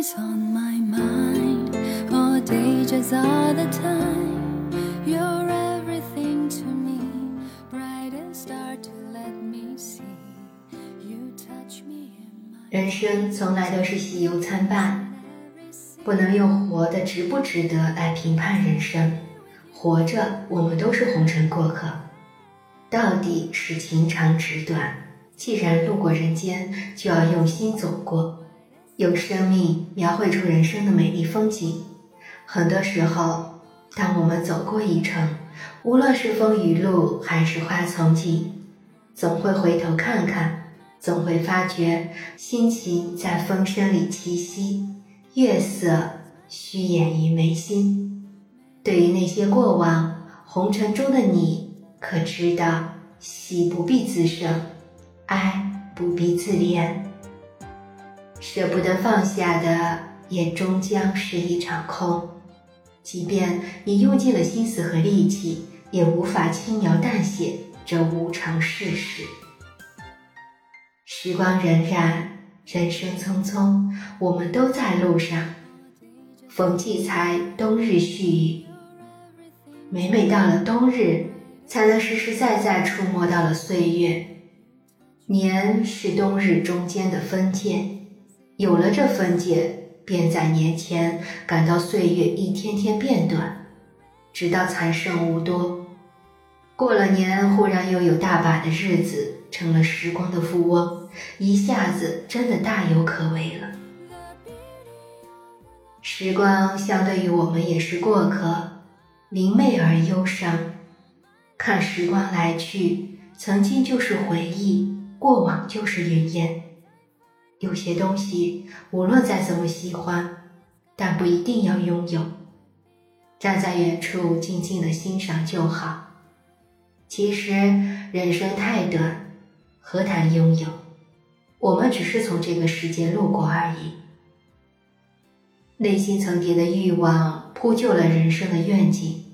always on my mind. All day just all the time. You're everything to me. Brightest star to let me see. You touch me in my 人生从来都是喜忧参半，不能用活的值不值得来评判人生。活着，我们都是红尘过客，到底是情长纸短。既然路过人间，就要用心走过，用生命描绘出人生的美丽风景。很多时候，当我们走过一程，无论是风雨路还是花丛景，总会回头看看，总会发觉心情在风声里栖息，月色虚掩于眉心。对于那些过往红尘中的你，可知道喜不必自胜，哀不必自怜。舍不得放下的，也终将是一场空。即便你用尽了心思和力气，也无法轻描淡写这无常世事。时光荏苒，人生匆匆，我们都在路上。冯骥才冬日絮语。每每到了冬日，才能实实在在触摸到了岁月。年是冬日中间的分界，有了这分界，便在年前感到岁月一天天变短，直到残剩无多。过了年，忽然又有大把的日子，成了时光的富翁，一下子真的大有可为了。时光相对于我们也是过客。明媚而忧伤，看时光来去，曾经就是回忆，过往就是云烟。有些东西，无论再怎么喜欢，但不一定要拥有。站在远处，静静的欣赏就好。其实人生太短，何谈拥有？我们只是从这个世界路过而已。内心层叠的欲望铺就了人生的愿景，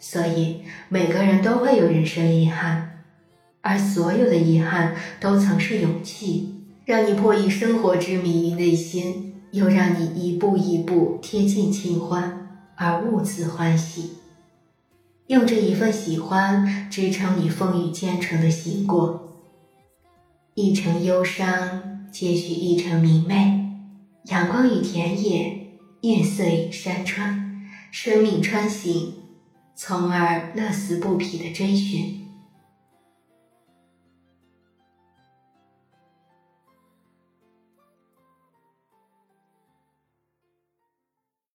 所以每个人都会有人生遗憾，而所有的遗憾都曾是勇气，让你破译生活之谜于内心，又让你一步一步贴近清欢而兀自欢喜。用这一份喜欢支撑你风雨兼程的行过，一程忧伤接续一程明媚，阳光与田野。夜色与山川，生命穿行，从而乐此不疲的追寻。